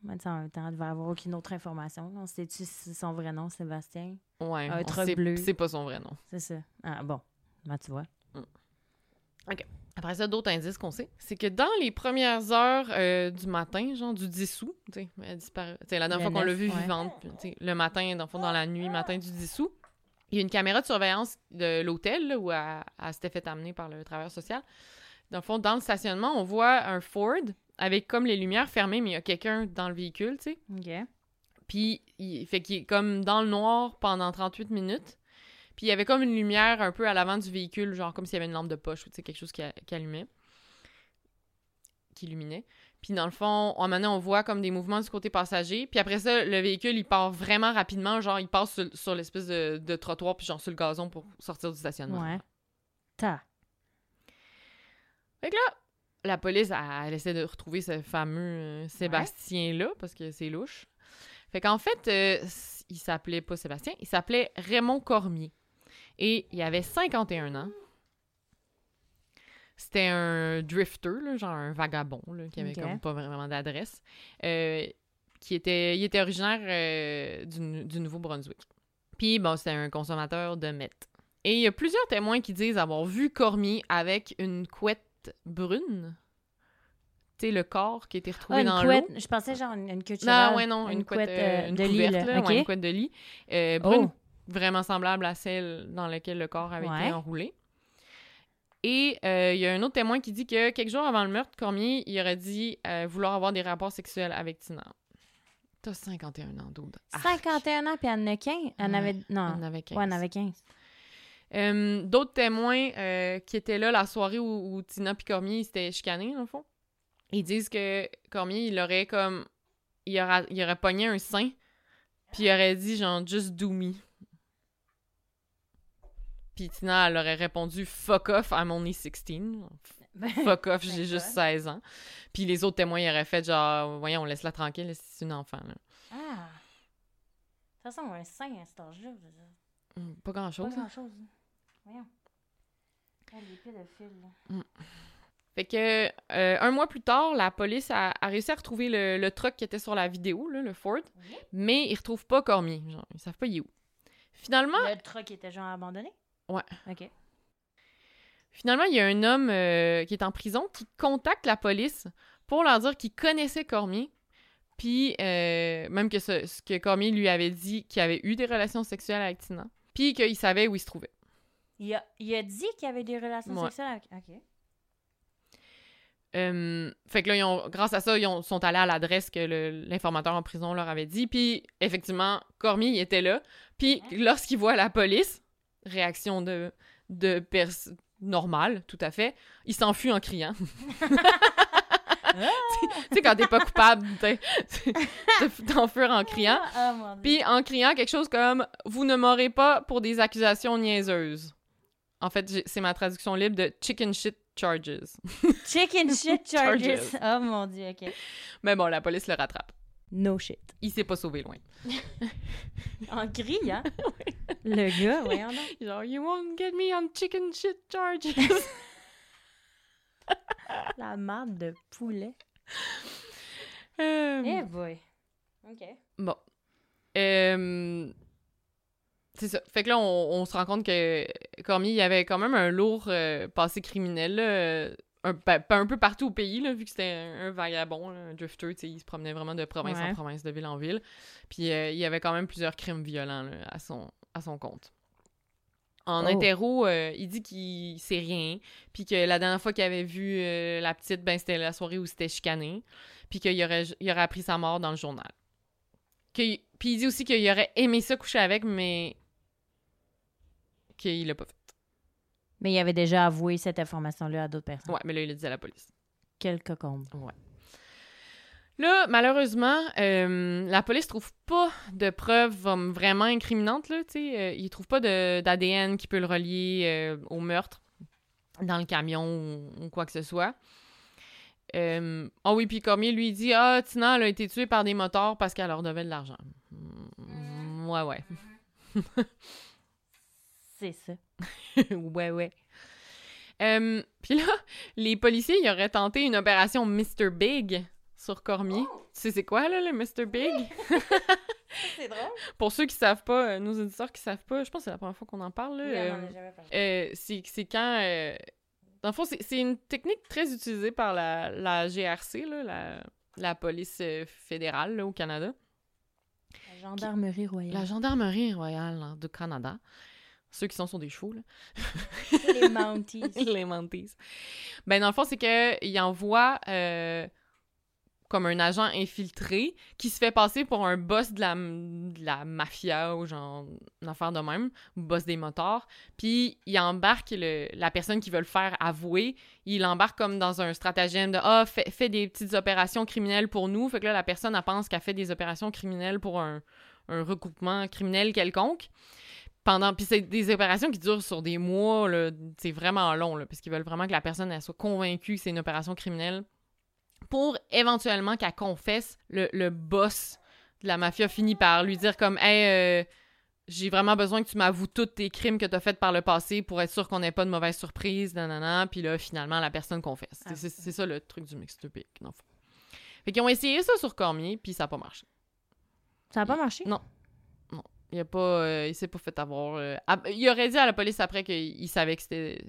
Mais en même temps, elle devait avoir aucune autre information. On sait-tu si c'est son vrai nom, Sébastien? ouais, Un sait- bleu. C'est pas son vrai nom. C'est ça. Ah, bon. Ben, tu vois. Après ça, d'autres indices qu'on sait, c'est que dans les premières heures euh, du matin, genre du 10 août, tu sais, elle disparaît- tu sais, la dernière Le fois qu'on l'a 9, vue ouais. vivante, le matin, dans le fond, dans la nuit, matin du 10 août, il y a une caméra de surveillance de l'hôtel où elle, elle s'était fait amener par le travailleur social. Dans le fond, dans le stationnement, on voit un Ford avec comme les lumières fermées, mais il y a quelqu'un dans le véhicule, tu sais. OK. Puis, il fait qu'il est comme dans le noir pendant 38 minutes. Puis, il y avait comme une lumière un peu à l'avant du véhicule, genre comme s'il y avait une lampe de poche ou tu sais, quelque chose qui, a- qui allumait. Qui illuminait. Puis, dans le fond, on, maintenant, on voit comme des mouvements du côté passager. Puis après ça, le véhicule, il part vraiment rapidement. Genre, il passe sur, sur l'espèce de, de trottoir, puis genre sur le gazon pour sortir du stationnement. Ouais. Ta. Fait que là, la police, elle, elle essaie de retrouver ce fameux euh, Sébastien-là, parce que c'est louche. Fait qu'en fait, euh, il s'appelait pas Sébastien, il s'appelait Raymond Cormier. Et il avait 51 ans. C'était un drifter, là, genre un vagabond, là, qui avait comme pas vraiment d'adresse. Euh, qui était, il était originaire euh, du, du Nouveau-Brunswick. Puis, bon, c'était un consommateur de meth. Et il y a plusieurs témoins qui disent avoir vu Cormier avec une couette brune. Tu sais, le corps qui a été retrouvé Ah, une dans l'eau. Je pensais genre une, une queue de Non, cheval. ouais, non, une, couette, euh, de lit, couverte, là. là, OK. ouais, une couette de lit. Euh, brune, Oh. Vraiment semblable à celle dans laquelle le corps avait Ouais. été enroulé. Et euh, il y a un autre témoin qui dit que quelques jours avant le meurtre, Cormier, il aurait dit euh, vouloir avoir des rapports sexuels avec Tina. T'as 51 ans, Doud. 51 ans, puis elle en a 15. Elle en Ouais, avait... Non. On avait 15. Ouais, elle en avait 15. Euh, D'autres témoins qui étaient là la soirée où, où Tina et Cormier s'étaient chicanés, dans le fond, ils disent que Cormier, il aurait comme. Il aurait, il aurait pogné un sein, puis il aurait dit genre just do me. Puis Tina, elle aurait répondu fuck off, I'm only 16. Fuck off, j'ai juste 16 ans. Puis les autres témoins, ils auraient fait genre, voyons, laisse-la tranquille, c'est une enfant. Là. Ah. De toute façon, un sein à cet âge-là, Hum, Pas pas grand-chose. hein. grand-chose. Voyons. Les pédophiles, là. Fait que euh, un mois plus tard, la police a, a réussi à retrouver le, le truck qui était sur la vidéo, là, le Ford, Oui. mais ils retrouvent pas Cormier. Genre, ils savent pas il est où. Finalement, Le truck était genre abandonné? Ouais. OK. finalement, il y a un homme euh, qui est en prison qui contacte la police pour leur dire qu'il connaissait Cormier, puis euh, même que ce, ce que Cormier lui avait dit qu'il avait eu des relations sexuelles avec Tina, puis qu'il savait où il se trouvait. Il a, il a dit qu'il avait des relations Ouais. sexuelles avec... OK. Euh, fait que là, ils ont, grâce à ça, ils ont- sont allés à l'adresse que l'informateur en prison leur avait dit. Puis, effectivement, Cormier il était là. Puis, lorsqu'il voit la police, réaction de, de pers normale, tout à fait, il s'enfuit en criant. tu sais, quand t'es pas coupable, t'enfuir en criant. Ah, Dieu. Puis, en criant quelque chose comme « Vous ne m'aurez pas pour des accusations niaiseuses ». En fait, c'est ma traduction libre de « chicken shit charges ». Chicken shit charges. Charges. Oh mon dieu, ok. Mais bon, la police le rattrape. No shit. Il s'est pas sauvé loin. En criant. Le gars, voyons donc. Genre, you won't get me on chicken shit charges. La marde de poulet. Euh, Eh boy. Ok. Bon. Euh, C'est ça. Fait que là, on, on se rend compte que Cormier, il avait quand même un lourd euh, passé criminel, là, euh, un, peu partout au pays, là, vu que c'était un, un vagabond, là, un drifter, il se promenait vraiment de province Ouais. en province, de ville en ville. Puis euh, il y avait quand même plusieurs crimes violents là, à, son, à son compte. En Oh. interro, euh, il dit qu'il sait rien, puis que la dernière fois qu'il avait vu euh, la petite, ben c'était la soirée où c'était chicané, puis qu'il aurait, il aurait appris sa mort dans le journal. Puis il dit aussi qu'il aurait aimé ça coucher avec, mais qu'il l'a pas fait. Mais il avait déjà avoué cette information-là à d'autres personnes. Ouais, mais là, il l'a dit à la police. Quel cocombe. Là, malheureusement, euh, la police trouve pas de preuves vraiment incriminantes, là, sais. euh, ils trouvent pas de- d'ADN qui peut le relier euh, au meurtre dans le camion ou, ou quoi que ce soit. Euh, Ah oui, puis Cormier lui dit « Ah, Tina, elle a été tuée par des motards parce qu'elle leur devait de l'argent. Mm, Ouais, ouais. C'est ça. ouais, ouais. Euh, Puis là, les policiers, ils auraient tenté une opération Mr. Big sur Cormier. Tu sais c'est quoi, là, le Mr. Big? C'est drôle. Pour ceux qui savent pas, euh, nos auditeurs qui savent pas, je pense que c'est la première fois qu'on en parle, là. euh, euh, c'est quand... Dans le fond, c'est une technique très utilisée par la, la GRC, là, la, la police fédérale là, au Canada. La gendarmerie royale. La gendarmerie royale hein, du Canada. Ceux qui sont sur des chevaux, là. Les Mounties. les Mounties. Ben, dans le fond, c'est qu'il envoie euh, comme un agent infiltré qui se fait passer pour un boss de la, de la mafia ou genre une affaire de même, boss des motards. Puis il embarque le- la personne qui veut le faire avouer. Il embarque comme dans un stratagème de Ah, fais, fais des petites opérations criminelles pour nous. Fait que là, la personne, elle pense qu'elle fait des opérations criminelles pour un, un regroupement criminel quelconque. Pendant. Puis c'est des opérations qui durent sur des mois, là. C'est vraiment long, là. Parce qu'ils veulent vraiment que la personne, elle soit convaincue que c'est une opération criminelle. Pour éventuellement qu'elle confesse, le, le boss de la mafia finit par lui dire comme Hey, euh, j'ai vraiment besoin que tu m'avoues tous tes crimes que tu as faits par le passé pour être sûr qu'on n'ait pas de mauvaise surprise, nanana. Puis là, finalement, la personne confesse. Ah, c'est c'est ça le truc du dans le fond. Fait qu'ils ont essayé ça sur Cormier, puis ça n'a pas marché. Ça n'a pas marché? Non. Il a pas, euh, il s'est pas fait avoir. euh, il aurait dit à la police après qu'il savait que c'était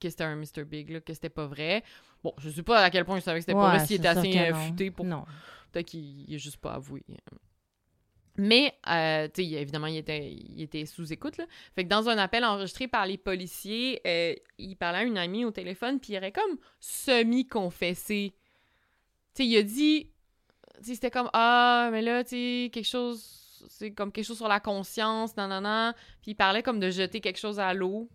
que c'était un Mr. Big, là, que c'était pas vrai. Bon, je sais pas à quel point il savait que c'était pas vrai, s'il était assez futé pour Non. Peut-être qu'il il a juste pas avoué. Mais, euh, tu sais, évidemment, il était, il était sous écoute, là. Fait que dans un appel enregistré par les policiers, euh, il parlait à une amie au téléphone, puis il aurait comme semi-confessé. Tu sais, il a dit... Tu sais, c'était comme, ah, mais là, tu sais, quelque chose... C'est comme quelque chose sur la conscience, nan, nan, nan. Puis il parlait comme de jeter quelque chose à l'eau.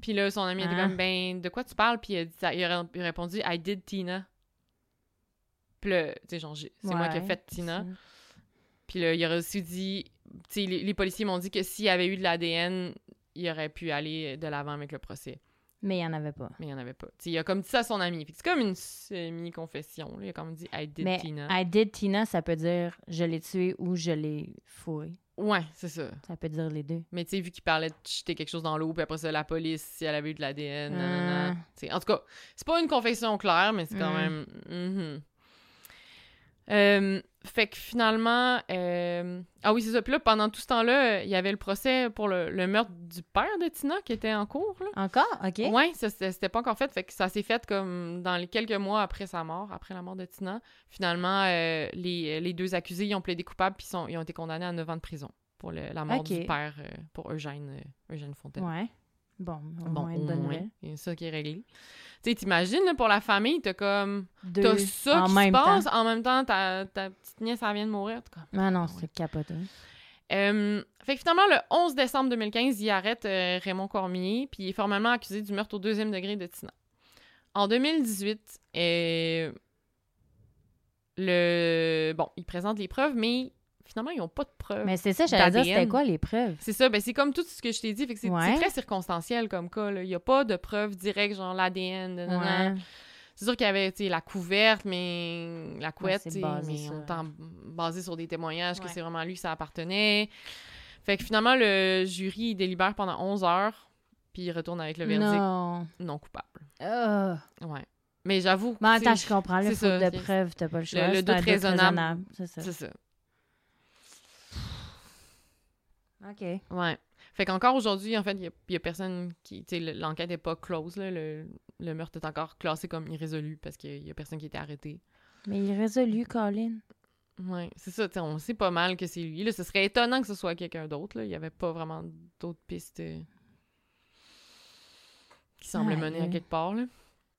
Puis là, son ami était Ah. comme, ben, de quoi tu parles? Puis il a, il a a répondu, I did Tina. Puis là, tu sais, genre, c'est moi qui ai fait Tina. Puis là, il aurait aussi dit, tu sais, les, les policiers m'ont dit que s'il y avait eu de l'ADN, il aurait pu aller de l'avant avec le procès. Mais il n'y en avait pas. Mais il n'y en avait pas. Tu sais, il a comme dit ça à son ami. C'est comme une semi-confession. Il a comme dit I did Mais Tina. I did Tina, ça peut dire je l'ai tué ou je l'ai fourré. Ouais, c'est ça. Ça peut dire les deux. Mais tu sais, vu qu'il parlait de jeter quelque chose dans l'eau, puis après ça, la police, si elle avait eu de l'ADN. Ah. En tout cas, c'est pas une confession claire, mais c'est quand Mm. même. mhm. Euh, fait que finalement. euh, Ah oui, c'est ça. Puis là, pendant tout ce temps-là, il y avait le procès pour le, le meurtre du père de Tina qui était en cours. Là. Encore? OK. Ça, c'était pas encore fait. Fait que ça s'est fait comme dans les quelques mois après sa mort, après la mort de Tina. Finalement, euh, les, les deux accusés, ils ont plaidé coupables puis sont, ils ont été condamnés à 9 ans de prison pour le- la mort du père, euh, pour Eugène, Eugène Fontaine. Ouais. Bon, au Bon, moins au moins, il y a ça qui est réglé. Tu sais, t'imagines, là, pour la famille, t'as comme... Deux T'as ça qui se passe, temps. en même temps, ta, ta petite nièce, elle vient de mourir. t'es comme- Ah non, Ah c'est capoté. Euh, fait que finalement, le 11 décembre 2015, il arrête euh, Raymond Cormier, puis il est formellement accusé du meurtre au deuxième degré de Tina. En 2018, euh, le... Bon, il présente les preuves, mais finalement, ils n'ont pas de preuves. Mais c'est ça, j'allais dire, c'était quoi les preuves? C'est ça, ben c'est comme tout ce que je t'ai dit, fait que c'est Ouais. très circonstanciel comme cas. là. Il n'y a pas de preuves directes, genre l'ADN. Ouais. C'est sûr qu'il y avait la couverte, mais la couette, sais, basé mais sur- on basé sur des témoignages que Ouais. c'est vraiment lui que ça appartenait. Fait que finalement, le jury il délibère pendant 11 heures, puis il retourne avec le verdict non, Non. coupable. Ah. Ouais. Mais j'avoue, Mais sais, je comprends. C'est faute ça, de preuves, t'as pas le choix. le C'est doute raisonnable. C'est ça. c'est ça. OK. Ouais. Fait qu'encore aujourd'hui, en fait, il y a- personne qui. Tu sais, l'enquête n'est pas close, là. Le, le meurtre est encore classé comme irrésolu parce qu'il y a personne qui a été arrêté. Mais il est résolu, Colin. Ouais, c'est ça, tu sais, on sait pas mal que c'est lui. Là, ce serait étonnant que ce soit quelqu'un d'autre. là. Il y avait pas vraiment d'autres pistes euh, qui semblent Aïe, mener à quelque part. Là.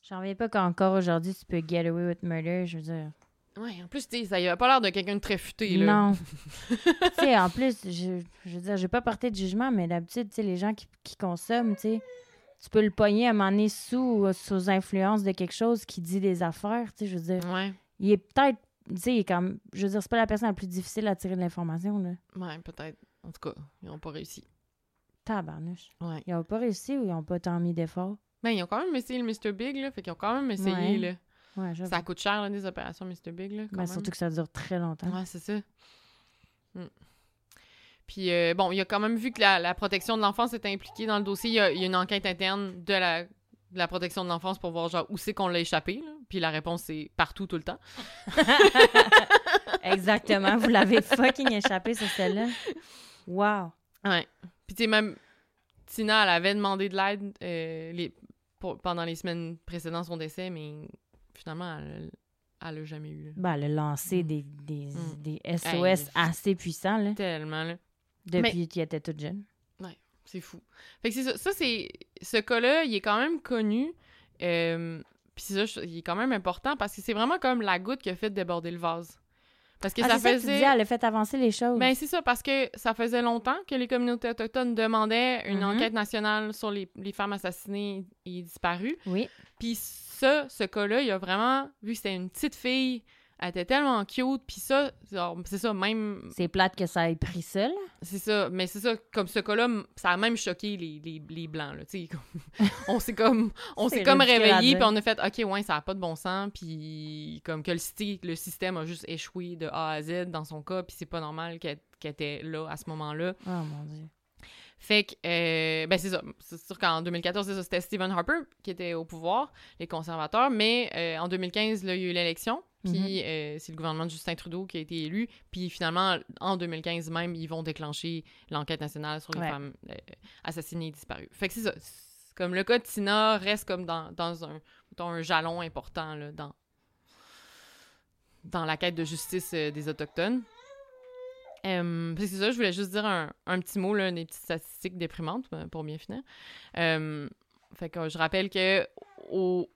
J'en reviens pas qu'encore aujourd'hui, tu peux get away with murder. Je veux dire. Ouais, en plus, tu sais, ça y avait pas l'air de quelqu'un de très futé. Là. Non. tu sais, en plus, je, je veux dire, j'ai pas porté de jugement, mais d'habitude, tu sais, les gens qui, qui consomment, tu sais, tu peux le pogner à un moment donné sous, sous influence de quelque chose qui dit des affaires, tu sais, je veux dire. Ouais, Il est peut-être, tu sais, il est comme, je veux dire, c'est pas la personne la plus difficile à tirer de l'information, là. ouais, peut-être. En tout cas, ils ont pas réussi. Tabarnouche. Ouais. Ils ont pas réussi ou ils ont pas tant mis d'efforts? Ben, ils ont quand même essayé le Mr. Big, là. Fait qu'ils ont quand même essayé, Ouais. là. Ouais. Ça coûte cher, là, des opérations Mr. Big, là. Quand Ben, même. surtout que ça dure très longtemps. Ouais, c'est ça. Mm. Puis, euh, bon, il a quand même vu que la, la protection de l'enfance était impliquée dans le dossier. Il y a, il y a une enquête interne de la, de la protection de l'enfance pour voir, genre, où c'est qu'on l'a échappé. là. Puis la réponse, c'est partout, tout le temps. Exactement. Vous l'avez fucking échappé sur celle-là. Wow. Ouais. Puis, tu sais, même Tina, elle avait demandé de l'aide euh, les- pendant les semaines précédant son décès, mais finalement, elle, elle l'a jamais eu. là. Ben, elle a lancé Mm. des, des, Mm. des SOS Hey. assez puissants, là, Tellement, là. depuis qu'il était toute jeune. C'est fou. Fait que c'est ça. Ça, c'est... Ce cas-là, il est quand même connu. Euh, Puis ça, il est quand même important parce que c'est vraiment comme la goutte qui a fait déborder le vase. Parce que Ah, ça c'est ça que tu faisait... elle a fait avancer les choses. Ben, c'est ça, parce que ça faisait longtemps que les communautés autochtones demandaient une Mhm. enquête nationale sur les, les femmes assassinées et disparues. oui. Puis ça, ce cas-là, il a vraiment, vu que c'était une petite fille Elle était tellement cute. Puis ça, c'est ça, même. C'est plate que ça ait pris ça, là. C'est ça. Mais c'est ça, comme ce cas-là, ça a même choqué les, les, les Blancs, là. Tu sais, comme- on s'est comme, on s'est comme réveillés, puis on a fait, OK, ouais, ça a pas de bon sens. Puis comme que le, le système a juste échoué de A à Z dans son cas. Puis c'est pas normal qu'elle était là à ce moment-là. Oh mon dieu. Fait que, euh, ben c'est ça. C'est sûr qu'en 2014, c'est ça, c'était Stephen Harper qui était au pouvoir, les conservateurs. Mais euh, en 2015, là, il y a eu l'élection. Puis euh, c'est le gouvernement de Justin Trudeau qui a été élu. Puis finalement, en 2015 même, ils vont déclencher l'enquête nationale sur les Ouais. femmes euh, assassinées et disparues. Fait que c'est ça. Comme le cas de Tina reste comme dans, dans un, mettons, un jalon important là, dans, dans la quête de justice euh, des Autochtones. Euh, c'est ça, je voulais juste dire un, un petit mot, là, des petites statistiques déprimantes pour bien finir. Euh, fait que je rappelle que au,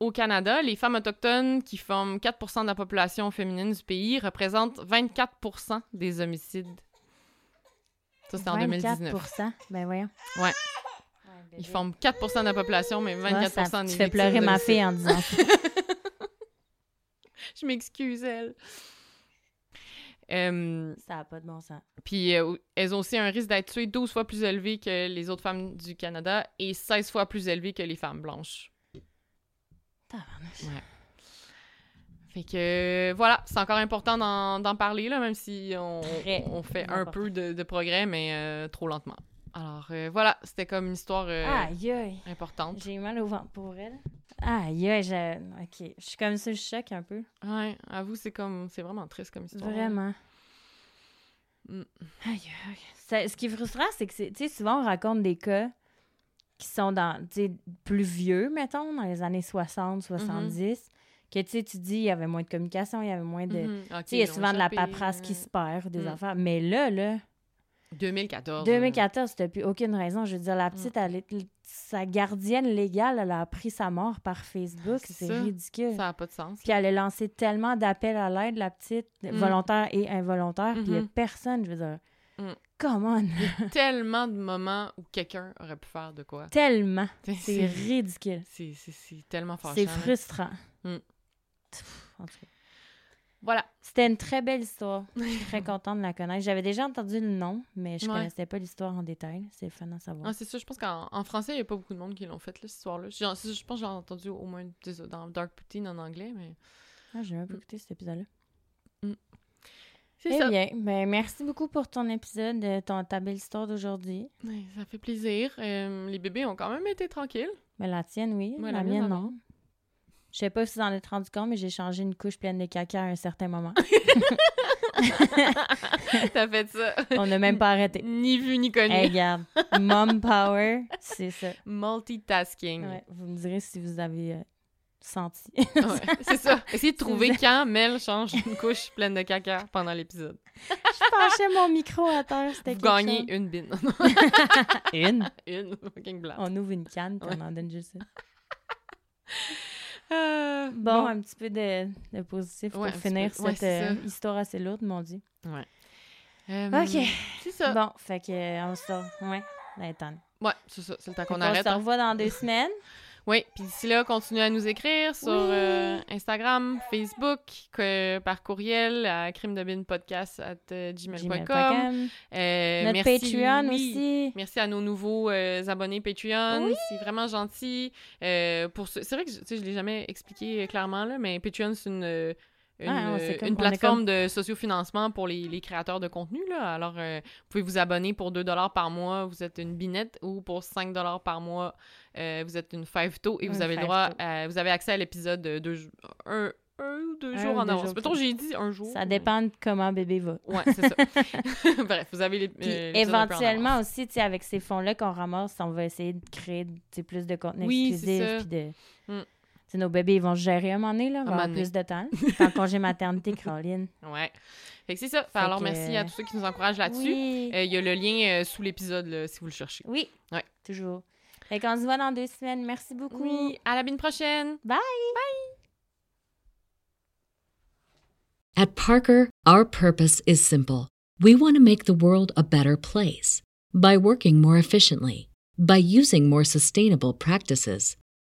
au Canada, les femmes autochtones qui forment 4% de la population féminine du pays représentent 24% des homicides. Ça, c'était en 2019. 24%. Ben voyons. Ouais. Ils forment 4% de la population, mais 24% Ouais, ça- des Tu fais pleurer ma fille en disant ça. Je m'excuse, elle. Euh, Ça n'a pas de bon sens. Puis euh, elles ont aussi un risque d'être tuées 12 fois plus élevé que les autres femmes du Canada et 16 fois plus élevé que les femmes blanches. Fait que euh, voilà, c'est encore important d'en parler, là, même si on, fait un important. peu de, de progrès, mais euh, trop lentement. Alors euh, voilà, c'était comme une histoire euh, Aïe, aïe. importante. J'ai eu mal au ventre pour elle. Aïe, aïe, je... OK. Je suis comme ça, je choque un peu. Ouais, avoue, c'est comme c'est vraiment triste comme histoire. Vraiment. Mm. Aïe, aïe. Ça- ce qui est frustrant, c'est que, tu sais, souvent, on raconte des cas qui sont dans, plus vieux, mettons, dans les années 60, 70, que, tu tu dis, il y avait moins de communication, il y avait moins de... Mhm, sais, il y a souvent de la paperasse qui se perd, des Mm. affaires. Mais là, là, 2014. 2014, t'as plus aucune raison. Je veux dire, la Mm. petite, elle est- sa gardienne légale, elle a appris sa mort par Facebook. C'est ridicule. Ça n'a pas de sens. Puis elle a lancé tellement d'appels à l'aide, la petite, Mm. volontaire et involontaire, puis il n'y a Mhm. personne, je veux dire. Mm. Come on! tellement de moments où quelqu'un aurait pu faire de quoi. tellement! C'est ridicule. c'est- tellement fâchant. C'est frustrant. Mm. Pff, en tout cas. Voilà. C'était une très belle histoire. Je suis très contente de la connaître. J'avais déjà entendu le nom, mais je Ouais. connaissais pas l'histoire en détail. C'est fun à savoir. Ah, c'est ça, je pense qu'en en français, il n'y a pas beaucoup de monde qui l'ont fait, là, cette histoire-là. Je pense que j'ai entendu au moins dans Dark Poutine en anglais, mais Ah, J'ai Mm. un peu écouté cet épisode-là. C'est Eh bien, ben, merci beaucoup pour ton épisode, de ton, ta belle histoire d'aujourd'hui. Ouais, ça fait plaisir. Euh, les bébés ont quand même été tranquilles. Mais la tienne, oui. La, la mienne, mienne, non. Je sais pas si vous en êtes rendu compte, mais j'ai changé une couche pleine de caca à un certain moment. T'as fait ça. On n'a même pas arrêté. Ni vu ni connu. Hey, regarde. Mom power, c'est ça. Multitasking. Ouais, vous me direz si vous avez euh, senti. Ouais, c'est ça. Essayez de trouver quand Mel change une couche pleine de caca pendant l'épisode. Je penchais mon micro à terre, c'était Vous gagnez chose. une bine. Une? une fucking. On ouvre une canne puis Ouais. on en donne juste ça. Euh, Bon, un petit peu de, de positif pour Ouais, finir peu. Ouais, cette euh, histoire assez lourde, mon Dieu. Euh, OK. C'est ça. Bon, fait que euh, on se... Ouais, ben, attends. Ouais, c'est ça. C'est le temps qu'on On arrête. se hein. revoit dans deux semaines. Oui, puis d'ici là, continuez à nous écrire sur Oui. euh, Instagram, Facebook, que- par courriel à gmail.com. Euh, Notre merci, Patreon oui. aussi. Merci à nos nouveaux euh, abonnés Patreon. Oui. C'est vraiment gentil. Euh, pour ce- C'est vrai que je ne l'ai jamais expliqué clairement, là, mais Patreon, c'est une, une, Ah, euh, une plateforme de sociofinancement pour les, les créateurs de contenu. Là. Alors, euh, vous pouvez vous abonner pour 2 par mois, vous êtes une binette, ou pour 5 par mois, euh, vous êtes une five-to, et vous avez le droit, à- vous avez accès à l'épisode de un, un ou deux Un jours ou en deux avance. Mettons, ça. j'ai dit un jour. Ça dépend de comment bébé va. Ouais, c'est ça. Bref, vous avez les. Puis euh, éventuellement aussi, tu sais, avec ces fonds-là qu'on ramasse, on va essayer de créer plus de contenu Oui, exclusif. Puis de... Mm. Nos bébés, ils vont se gérer à un moment donné, là, avoir plus de temps. En congé maternité, Caroline. Ouais. Fait que c'est ça. Fait Fait alors, que- merci à tous ceux qui nous encouragent là-dessus. Oui. Euh, Il y a le lien euh, sous l'épisode là, si vous le cherchez. oui. Ouais. Toujours. Fait qu'on se voit dans deux semaines. Merci beaucoup. Oui, à la bine prochaine. At Parker, our purpose is simple. We want to make the world a better place by working more efficiently, by using more sustainable practices,